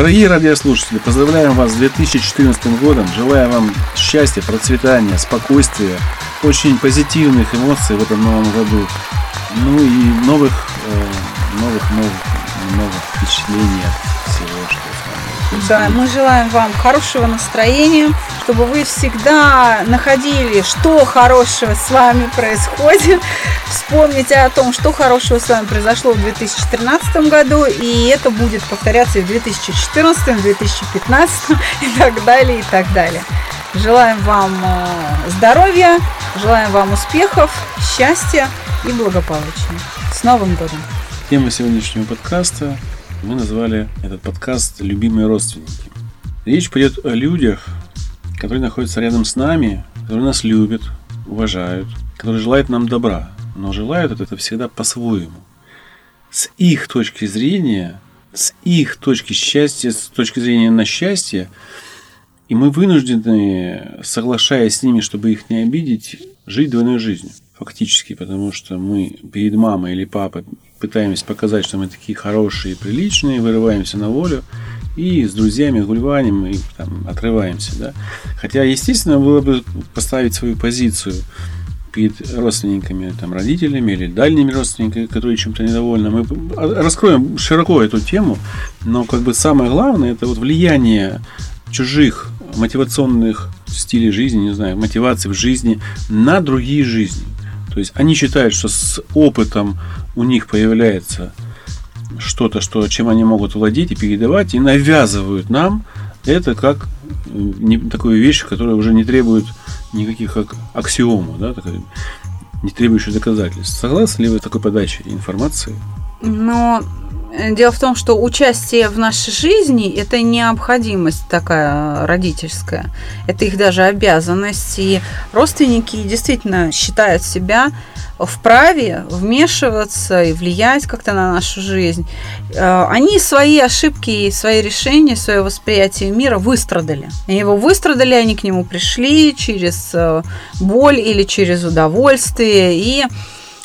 Дорогие радиослушатели, поздравляем вас с 2014 годом. Желаю вам счастья, процветания, спокойствия, очень позитивных эмоций в этом новом году. Ну и новых, э, новых, новых, новых впечатлений от всего, что да, мы желаем вам хорошего настроения, чтобы вы всегда находили, что хорошего с вами происходит. Вспомните о том, что хорошего с вами произошло в 2013 году, и это будет повторяться и в 2014, 2015 и так далее, и так далее. Желаем вам э, здоровья, желаем вам успехов, счастья и благополучия. С Новым годом! Тема сегодняшнего подкаста мы назвали этот подкаст «Любимые родственники». Речь пойдет о людях, которые находятся рядом с нами, которые нас любят, уважают, которые желают нам добра, но желают это всегда по-своему. С их точки зрения, с их точки счастья, с точки зрения на счастье, и мы вынуждены, соглашаясь с ними, чтобы их не обидеть, жить двойной жизнью. Фактически, потому что мы перед мамой или папой пытаемся показать, что мы такие хорошие и приличные, вырываемся на волю и с друзьями гульваним и там, отрываемся. Да? Хотя, естественно, было бы поставить свою позицию перед родственниками, там, родителями или дальними родственниками, которые чем-то недовольны. Мы раскроем широко эту тему, но как бы самое главное это вот влияние чужих мотивационных стилей жизни, не знаю, мотиваций в жизни на другие жизни. То есть они считают, что с опытом у них появляется что-то, что, чем они могут владеть и передавать, и навязывают нам это как не, такую вещь, которая уже не требует никаких как аксиому, да, такая, не требующая доказательств. Согласны ли вы такой подачей информации? Но Дело в том, что участие в нашей жизни – это необходимость такая родительская. Это их даже обязанность. И родственники действительно считают себя вправе вмешиваться и влиять как-то на нашу жизнь. Э, они свои ошибки, свои решения, свое восприятие мира выстрадали. Они его выстрадали, они к нему пришли через э, боль или через удовольствие. И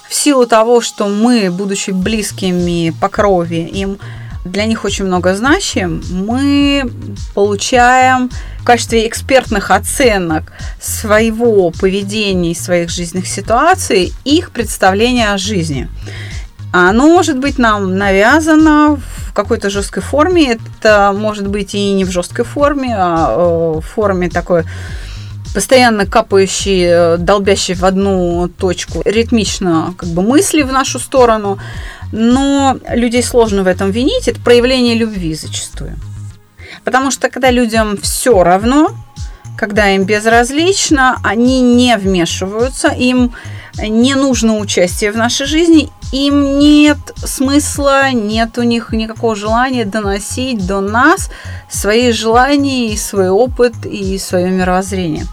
в силу того, что мы, будучи близкими по крови, им для них очень много значим, мы получаем в качестве экспертных оценок своего поведения и своих жизненных ситуаций их представление о жизни. Оно может быть нам навязано в какой-то жесткой форме, это может быть и не в жесткой форме, а э, в форме такой постоянно капающие, э, долбящие в одну точку, ритмично как бы мысли в нашу сторону. Но людей сложно в этом винить, это проявление любви зачастую. Потому что когда людям все равно, когда им безразлично, они не вмешиваются, им не нужно участие в нашей жизни, им нет смысла, нет у них никакого желания доносить до нас свои желания и свой опыт и свое мировоззрение.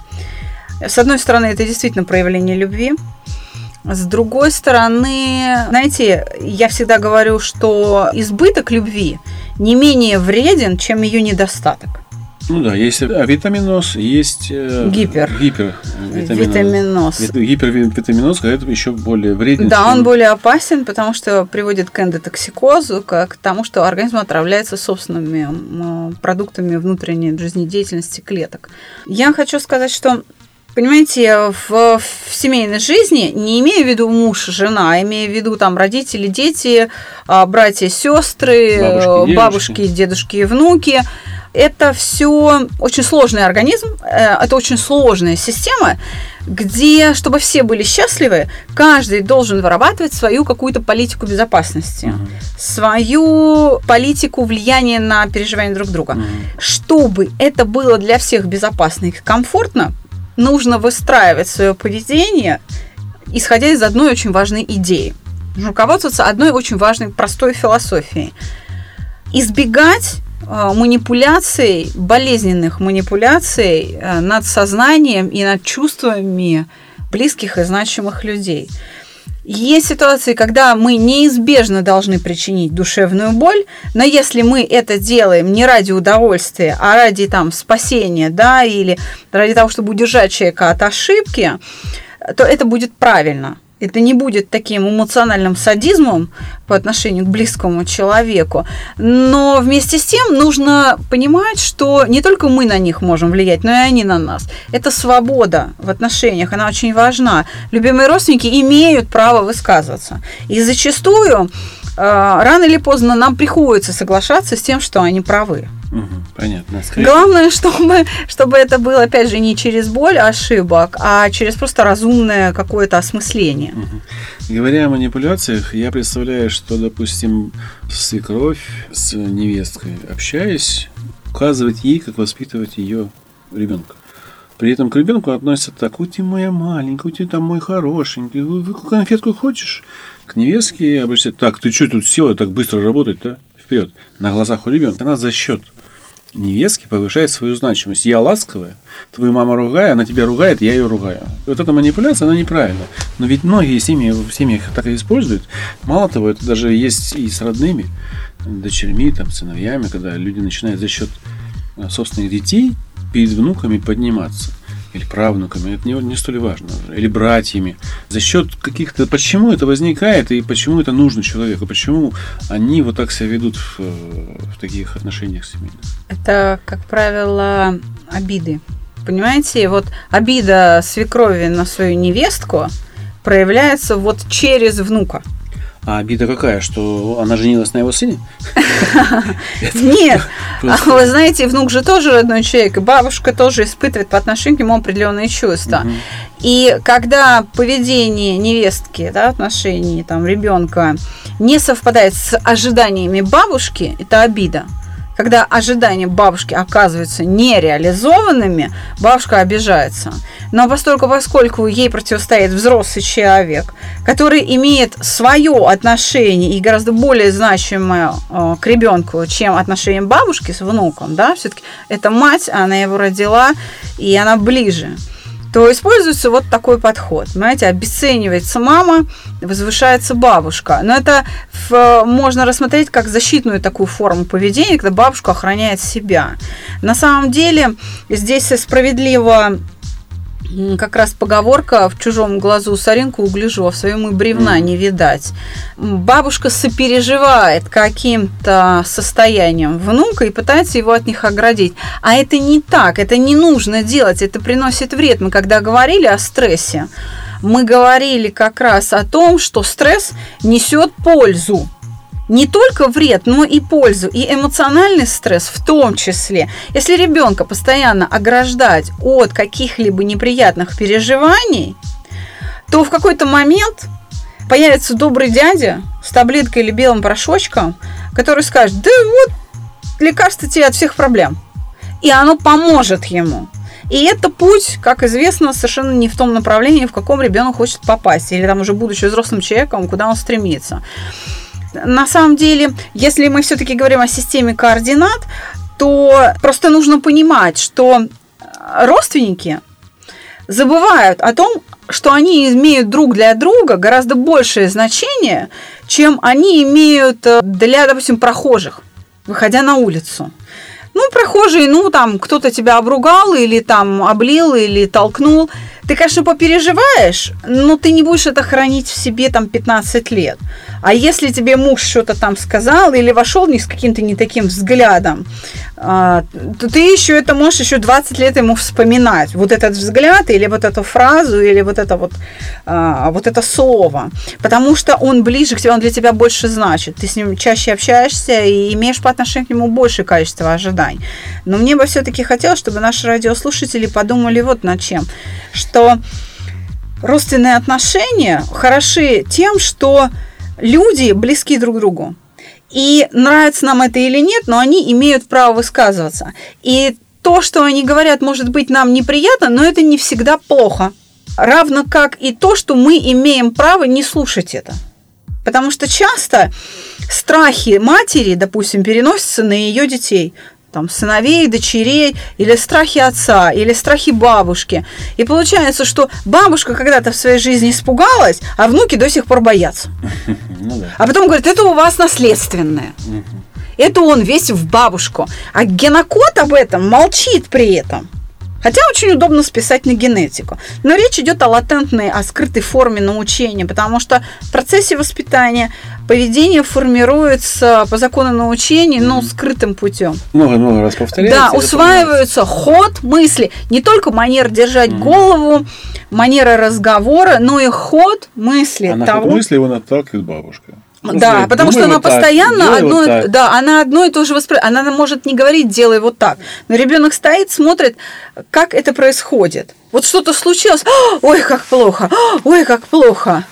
С одной стороны, это действительно проявление любви. С другой стороны, знаете, я всегда говорю, что избыток любви не менее вреден, чем ее недостаток. Ну да, есть витаминоз, есть э, гипер. Гипер витаминоз. Гипервитаминоз, это еще более вреден. Да, чем... он более опасен, потому что приводит к эндотоксикозу, к тому, что организм отравляется собственными продуктами внутренней жизнедеятельности клеток. Я хочу сказать, что Понимаете, в, в семейной жизни, не имея в виду муж, жена, а имея в виду там родители, дети, а, братья, сестры, бабушки, бабушки дедушки и внуки, это все очень сложный организм, э, это очень сложная система, где, чтобы все были счастливы, каждый должен вырабатывать свою какую-то политику безопасности, uh-huh. свою политику влияния на переживания друг друга. Uh-huh. Чтобы это было для всех безопасно и комфортно, нужно выстраивать свое поведение, исходя из одной очень важной идеи. Руководствоваться одной очень важной простой философией. Избегать э, манипуляций, болезненных манипуляций э, над сознанием и над чувствами близких и значимых людей. Есть ситуации, когда мы неизбежно должны причинить душевную боль, но если мы это делаем не ради удовольствия, а ради там спасения, да, или ради того, чтобы удержать человека от ошибки, то это будет правильно. Это не будет таким эмоциональным садизмом по отношению к близкому человеку. Но вместе с тем нужно понимать, что не только мы на них можем влиять, но и они на нас. Это свобода в отношениях, она очень важна. Любимые родственники имеют право высказываться. И зачастую рано или поздно нам приходится соглашаться с тем, что они правы. Угу, понятно. Скорее... Главное, чтобы, чтобы это было, опять же, не через боль ошибок, а через просто разумное какое-то осмысление. Угу. Говоря о манипуляциях, я представляю, что, допустим, свекровь с невесткой, общаясь, указывает ей, как воспитывать ее ребенка. При этом к ребенку относятся так, вот ты моя маленькая, вот ты там мой хорошенький, конфетку хочешь? К невестке обращаются, так, ты что тут села так быстро работать-то? Вперед. На глазах у ребенка. Она за счет невестки повышает свою значимость. Я ласковая, твою мама ругая, она тебя ругает, я ее ругаю. Вот эта манипуляция, она неправильна. Но ведь многие семьи в семьях так и используют. Мало того, это даже есть и с родными, дочерьми, там, сыновьями, когда люди начинают за счет э, собственных детей перед внуками подниматься или правнуками, это не, не столь важно, или братьями, за счет каких-то, почему это возникает и почему это нужно человеку, почему они вот так себя ведут в, в таких отношениях семейных. Это, как правило, обиды. Понимаете, вот обида свекрови на свою невестку проявляется вот через внука. А обида какая, что она женилась на его сыне? Нет. А вы знаете, внук же тоже родной человек, и бабушка тоже испытывает по отношению к нему определенные чувства. И когда поведение невестки, да, отношений там ребенка не совпадает с ожиданиями бабушки, это обида когда ожидания бабушки оказываются нереализованными, бабушка обижается. Но поскольку, поскольку ей противостоит взрослый человек, который имеет свое отношение и гораздо более значимое э, к ребенку, чем отношение бабушки с внуком, да, все-таки это мать, она его родила, и она ближе то используется вот такой подход. Понимаете, обесценивается мама, возвышается бабушка. Но это в, можно рассмотреть как защитную такую форму поведения, когда бабушка охраняет себя. На самом деле здесь справедливо как раз поговорка «в чужом глазу соринку угляжу, а в своем и бревна не видать». Бабушка сопереживает каким-то состоянием внука и пытается его от них оградить. А это не так, это не нужно делать, это приносит вред. Мы когда говорили о стрессе, мы говорили как раз о том, что стресс несет пользу не только вред, но и пользу, и эмоциональный стресс в том числе. Если ребенка постоянно ограждать от каких-либо неприятных переживаний, то в какой-то момент появится добрый дядя с таблеткой или белым порошочком, который скажет, да вот лекарство тебе от всех проблем. И оно поможет ему. И это путь, как известно, совершенно не в том направлении, в каком ребенок хочет попасть, или там уже будучи взрослым человеком, куда он стремится. На самом деле, если мы все-таки говорим о системе координат, то просто нужно понимать, что родственники забывают о том, что они имеют друг для друга гораздо большее значение, чем они имеют э, для, допустим, прохожих, выходя на улицу. Ну, прохожие, ну, там, кто-то тебя обругал или там облил или толкнул. Ты, конечно, попереживаешь, но ты не будешь это хранить в себе там 15 лет. А если тебе муж что-то там сказал или вошел не с каким-то не таким взглядом, то ты еще это можешь еще 20 лет ему вспоминать. Вот этот взгляд или вот эту фразу или вот это вот, а, вот это слово. Потому что он ближе к тебе, он для тебя больше значит. Ты с ним чаще общаешься и имеешь по отношению к нему большее количество ожиданий. Но мне бы все-таки хотелось, чтобы наши радиослушатели подумали вот над чем. Что родственные отношения хороши тем, что люди близки друг к другу. И нравится нам это или нет, но они имеют право высказываться. И то, что они говорят, может быть нам неприятно, но это не всегда плохо. Равно как и то, что мы имеем право не слушать это. Потому что часто страхи матери, допустим, переносятся на ее детей там, сыновей, дочерей, или страхи отца, или страхи бабушки. И получается, что бабушка когда-то в своей жизни испугалась, а внуки до сих пор боятся. Ну а потом говорят, это у вас наследственное. Это он весь в бабушку. А генокод об этом молчит при этом. Хотя очень удобно списать на генетику. Но речь идет о латентной, о скрытой форме научения, потому что в процессе воспитания поведение формируется по закону научения, но скрытым путем. Много-много раз повторяется. Да, усваиваются ход мысли, не только манера держать mm. голову, манера разговора, но и ход мысли. А на того... ход мысли его наталкивает бабушка. Ну, да, потому что она вот постоянно так, одно, вот да, она одно и то же воспринимает. Она может не говорить, делай вот так. Но ребенок стоит, смотрит, как это происходит. Вот что-то случилось, ой, как плохо, ой, как плохо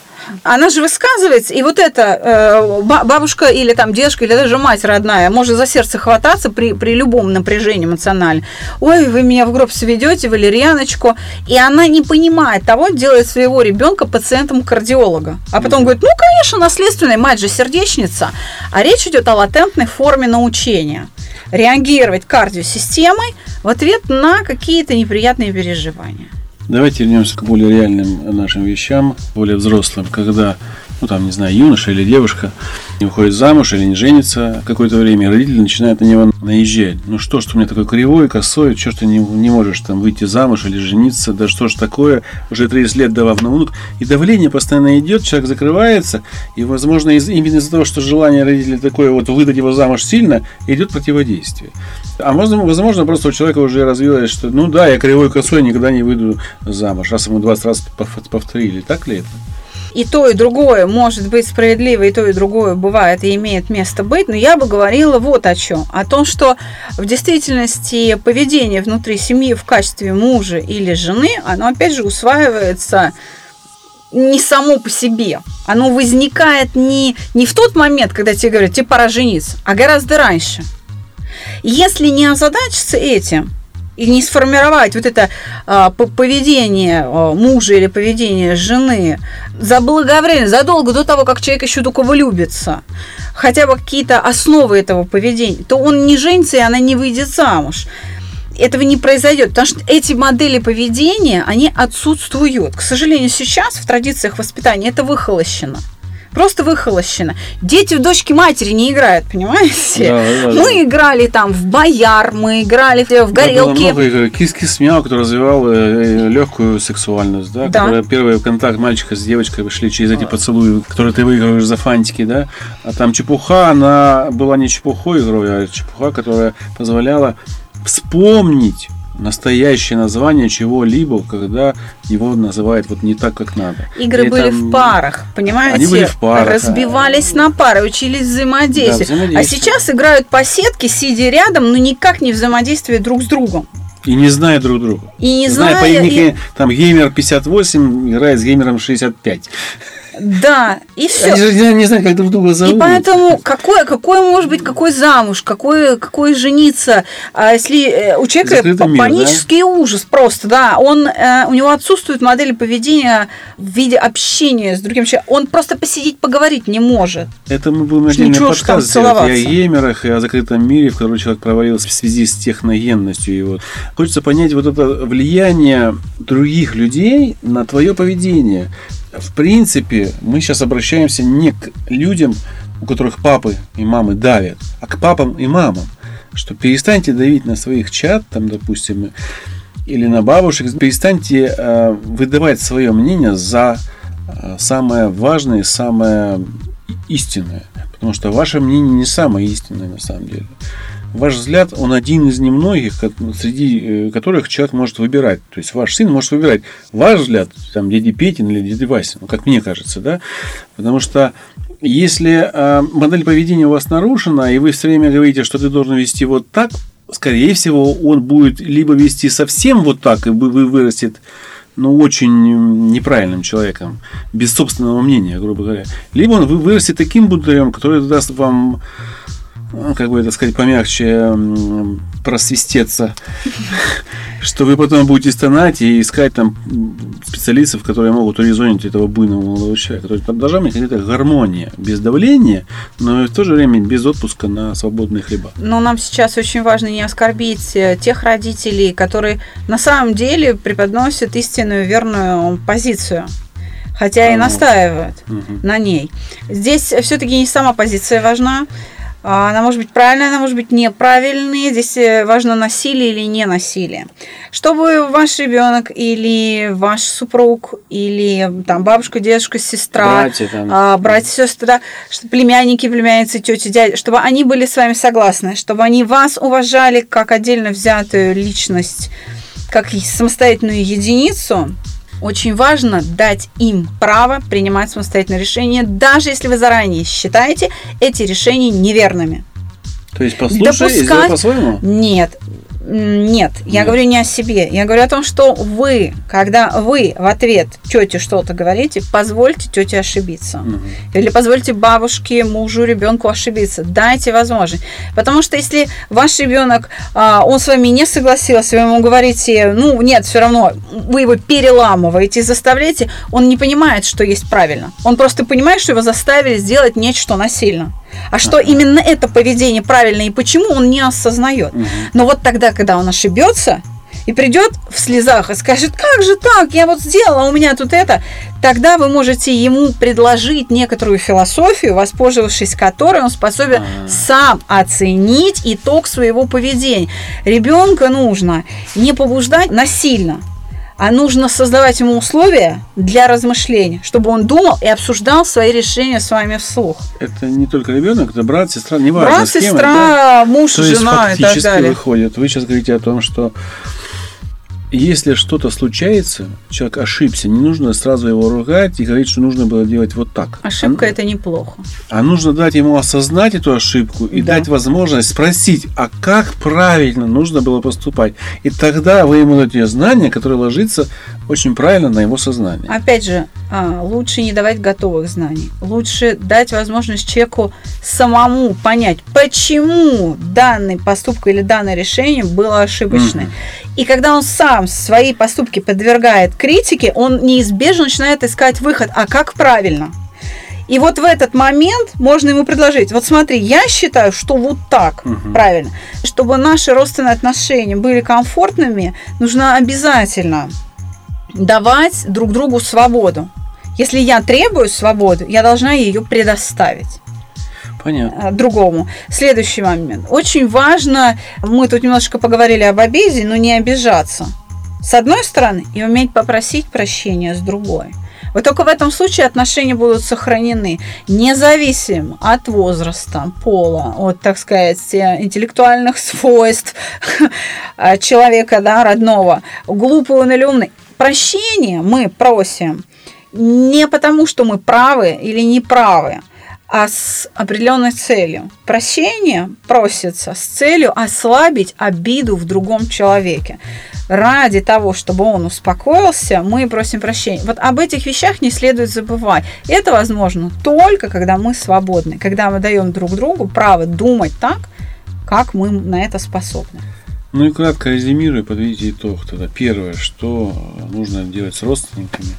она же высказывается, и вот эта э, бабушка или там дедушка, или даже мать родная может за сердце хвататься при, при любом напряжении эмоциональном. Ой, вы меня в гроб сведете, валерьяночку. И она не понимает того, делает своего ребенка пациентом кардиолога. А потом говорит, ну, конечно, наследственная, мать же сердечница. А речь идет о латентной форме научения. Реагировать кардиосистемой в ответ на какие-то неприятные переживания. Давайте вернемся к более реальным нашим вещам, более взрослым, когда, ну там, не знаю, юноша или девушка не выходит замуж или не женится какое-то время, и родители начинают на него наезжать. Ну что ж ты у меня такой кривой, косой, что ж ты не, не можешь там выйти замуж или жениться, да что ж такое, уже 30 лет давав на внук. И давление постоянно идет, человек закрывается, и, возможно, из, именно из-за того, что желание родителей такое вот выдать его замуж сильно, идет противодействие. А возможно, возможно, просто у человека уже развилось, что ну да, я кривой косой, никогда не выйду замуж, раз ему 20 раз повторили. Так ли это? И то, и другое может быть справедливо, и то, и другое бывает и имеет место быть, но я бы говорила вот о чем. О том, что в действительности поведение внутри семьи в качестве мужа или жены, оно опять же усваивается не само по себе. Оно возникает не, не в тот момент, когда тебе говорят, тебе пора жениться, а гораздо раньше. Если не озадачиться этим, и не сформировать вот это а, поведение а, мужа или поведение жены заблаговременно, задолго до того, как человек еще только влюбится, хотя бы какие-то основы этого поведения, то он не женится, и она не выйдет замуж этого не произойдет, потому что эти модели поведения, они отсутствуют. К сожалению, сейчас в традициях воспитания это выхолощено. Просто выхолощено. Дети в дочке матери не играют, понимаете? Да, да, мы да. играли там в бояр, мы играли в горелки. Да, было много игр. Кис-кис мяу, который развивал э, э, легкую сексуальность, да? да. Первый контакт мальчика с девочкой вышли через эти поцелуи, которые ты выигрываешь за фантики, да? А там чепуха, она была не чепухой игрой, а чепуха, которая позволяла вспомнить настоящее название чего-либо, когда его называют вот не так, как надо. Игры Или были там... в парах, понимаете? Они были в парах. Разбивались а... на пары, учились взаимодействовать. Да, взаимодействие. А сейчас играют по сетке, сидя рядом, но никак не взаимодействуя друг с другом. И не зная друг друга. И не зная, зная по и... там геймер 58 играет с геймером 65. Да, и все. Они же не знают, как друг друга зовут. И поэтому какой, какой может быть, какой замуж, какой, какой жениться, а если э, у человека мир, панический да? ужас просто, да, он, э, у него отсутствует модель поведения в виде общения с другим человеком, он просто посидеть, поговорить не может. Это мы будем отдельный подкаст сделать и о геймерах, и о закрытом мире, в который человек провалился в связи с техногенностью. Вот. Хочется понять вот это влияние других людей на твое поведение в принципе, мы сейчас обращаемся не к людям, у которых папы и мамы давят, а к папам и мамам. Что перестаньте давить на своих чат, там, допустим, или на бабушек, перестаньте э, выдавать свое мнение за э, самое важное, самое истинное. Потому что ваше мнение не самое истинное на самом деле ваш взгляд, он один из немногих, среди э, которых человек может выбирать. То есть ваш сын может выбирать ваш взгляд, там, дяди Петин или дяди Вася, ну, как мне кажется, да, потому что если э, модель поведения у вас нарушена, и вы все время говорите, что ты должен вести вот так, скорее всего, он будет либо вести совсем вот так, и вы вырастет ну, очень неправильным человеком, без собственного мнения, грубо говоря. Либо он вырастет таким бунтарем, который даст вам как бы это сказать помягче, просвистеться, что вы потом будете стонать и искать там специалистов, которые могут урезонить этого буйного молодого человека. То есть должна быть какая-то гармония, без давления, но в то же время без отпуска на свободные хлеба. Но нам сейчас очень важно не оскорбить э, тех родителей, которые на самом деле преподносят истинную верную позицию хотя и настаивают угу. на ней. Здесь все-таки не сама позиция важна, А, она может быть правильная, она может быть неправильной. Здесь э, важно насилие или не насилие. Чтобы ваш ребенок или ваш супруг, или там бабушка, дедушка, сестра, Братья там. а, братья, сестры, да, что племянники, племянницы, тети, дяди, чтобы они были с вами согласны, чтобы они вас уважали как отдельно взятую личность, как самостоятельную единицу, очень важно дать им право принимать самостоятельное решение, даже если вы заранее считаете эти решения неверными. То есть послушай и Допускать- по-своему? Нет, нет, я Нет. говорю не о себе. Я говорю о том, что вы, когда вы в ответ тете что-то говорите, позвольте тете ошибиться. Мгм. Или позвольте бабушке, мужу, ребенку ошибиться. Дайте возможность. Потому что если ваш ребенок, а, он с вами не согласился, вы ему говорите, ну нет, все равно, вы его переламываете и заставляете, он не понимает, что есть правильно. Он просто понимает, что его заставили сделать нечто насильно. А что именно это поведение правильно и почему, он не осознает. Мгм. Но вот тогда, когда он ошибется и придет в слезах и скажет, как же так, я вот сделала, у меня тут это, тогда вы можете ему предложить некоторую философию, воспользовавшись которой он способен А. сам оценить итог своего поведения. Ребенка нужно не побуждать насильно, а нужно создавать ему условия для размышления, чтобы он думал и обсуждал свои решения с вами вслух. Это не только ребенок, это брат, сестра, неважно Брат, с кем это. сестра, муж, То есть жена и так далее. выходит, вы сейчас говорите о том, что если что-то случается, человек ошибся, не нужно сразу его ругать и говорить, что нужно было делать вот так. Ошибка а, это неплохо. а нужно дать ему осознать эту ошибку и Да. дать возможность спросить, а как правильно нужно было поступать. И тогда вы ему дадите знания, которые ложится очень правильно на его сознание. Опять же, а, лучше не давать готовых знаний. Лучше дать возможность человеку самому понять, почему данный поступок или данное решение было ошибочным. Мгм. И когда он сам свои поступки подвергает критике, он неизбежно начинает искать выход, а как правильно. И вот в этот момент можно ему предложить, вот смотри, я считаю, что вот так Мгм. правильно. Чтобы наши родственные отношения были комфортными, нужно обязательно давать друг другу свободу. Если я требую свободу, я должна ее предоставить Понятно. э, другому. Следующий момент. Очень важно, мы тут немножко поговорили об обиде, но не обижаться. С одной стороны, и уметь попросить прощения с другой. Вот только в этом случае отношения будут сохранены, независимо от возраста, пола, от, так сказать, интеллектуальных свойств э, человека, да, родного, глупый он или умный. Прощение мы просим не потому, что мы правы или не правы, а с определенной целью. Прощение просится с целью ослабить обиду в другом человеке. Ради того, чтобы он успокоился, мы просим прощения. Вот об этих вещах не следует забывать. Это возможно только когда мы свободны, когда мы даем друг другу право думать так, как мы на это способны. Ну и кратко резюмируя, подведите итог тогда. Первое, что нужно делать с родственниками,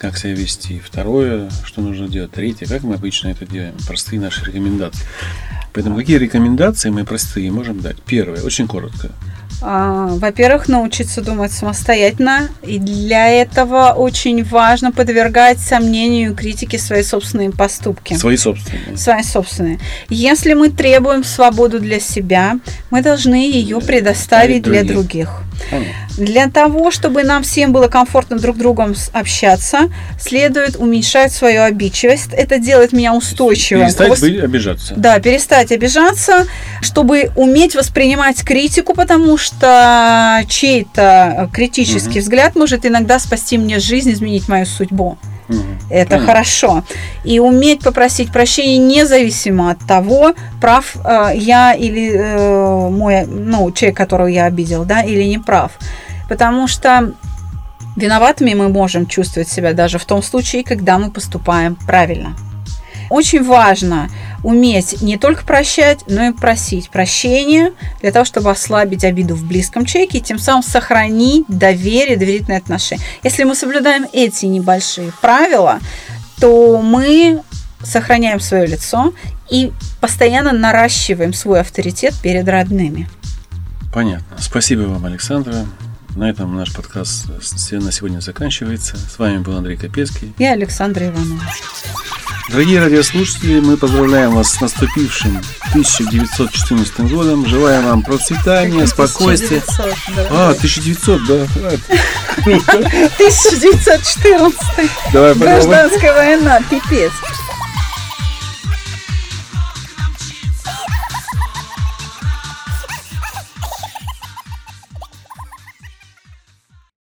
как себя вести. Второе, что нужно делать. Третье, как мы обычно это делаем. Простые наши рекомендации. Поэтому какие рекомендации мы простые можем дать? Первое, очень коротко. А, Во-первых, научиться думать самостоятельно. И для этого очень важно подвергать сомнению и критике свои собственные поступки. Свои собственные. Свои собственные. Если мы требуем свободу для себя, мы должны ее предоставить для других. Для того, чтобы нам всем было комфортно друг с другом общаться, следует уменьшать свою обидчивость. Это делает меня устойчивым. Перестать вос- быть, обижаться. да, перестать обижаться, чтобы уметь воспринимать критику, потому что чей-то критический Мгм. взгляд может иногда спасти мне жизнь, изменить мою судьбу. Мгм. Это Понятно. хорошо. И уметь попросить прощения независимо от того, прав э, я или э, мой, ну, человек, которого я обидел, да, или не прав. Потому что виноватыми мы можем чувствовать себя даже в том случае, когда мы поступаем правильно. Очень важно уметь не только прощать, но и просить прощения для того, чтобы ослабить обиду в близком человеке и тем самым сохранить доверие, доверительные отношения. Если мы соблюдаем эти небольшие правила, то мы сохраняем свое лицо и постоянно наращиваем свой авторитет перед родными. Понятно. Спасибо вам, Александра. На этом наш подкаст на сегодня заканчивается. С вами был Андрей Капецкий. Я Александра Иванова. Дорогие радиослушатели, мы поздравляем вас с наступившим 1914 годом. Желаем вам процветания, спокойствия. 1900, да. А, 1900, да. 1914. Давай, Гражданская война, пипец.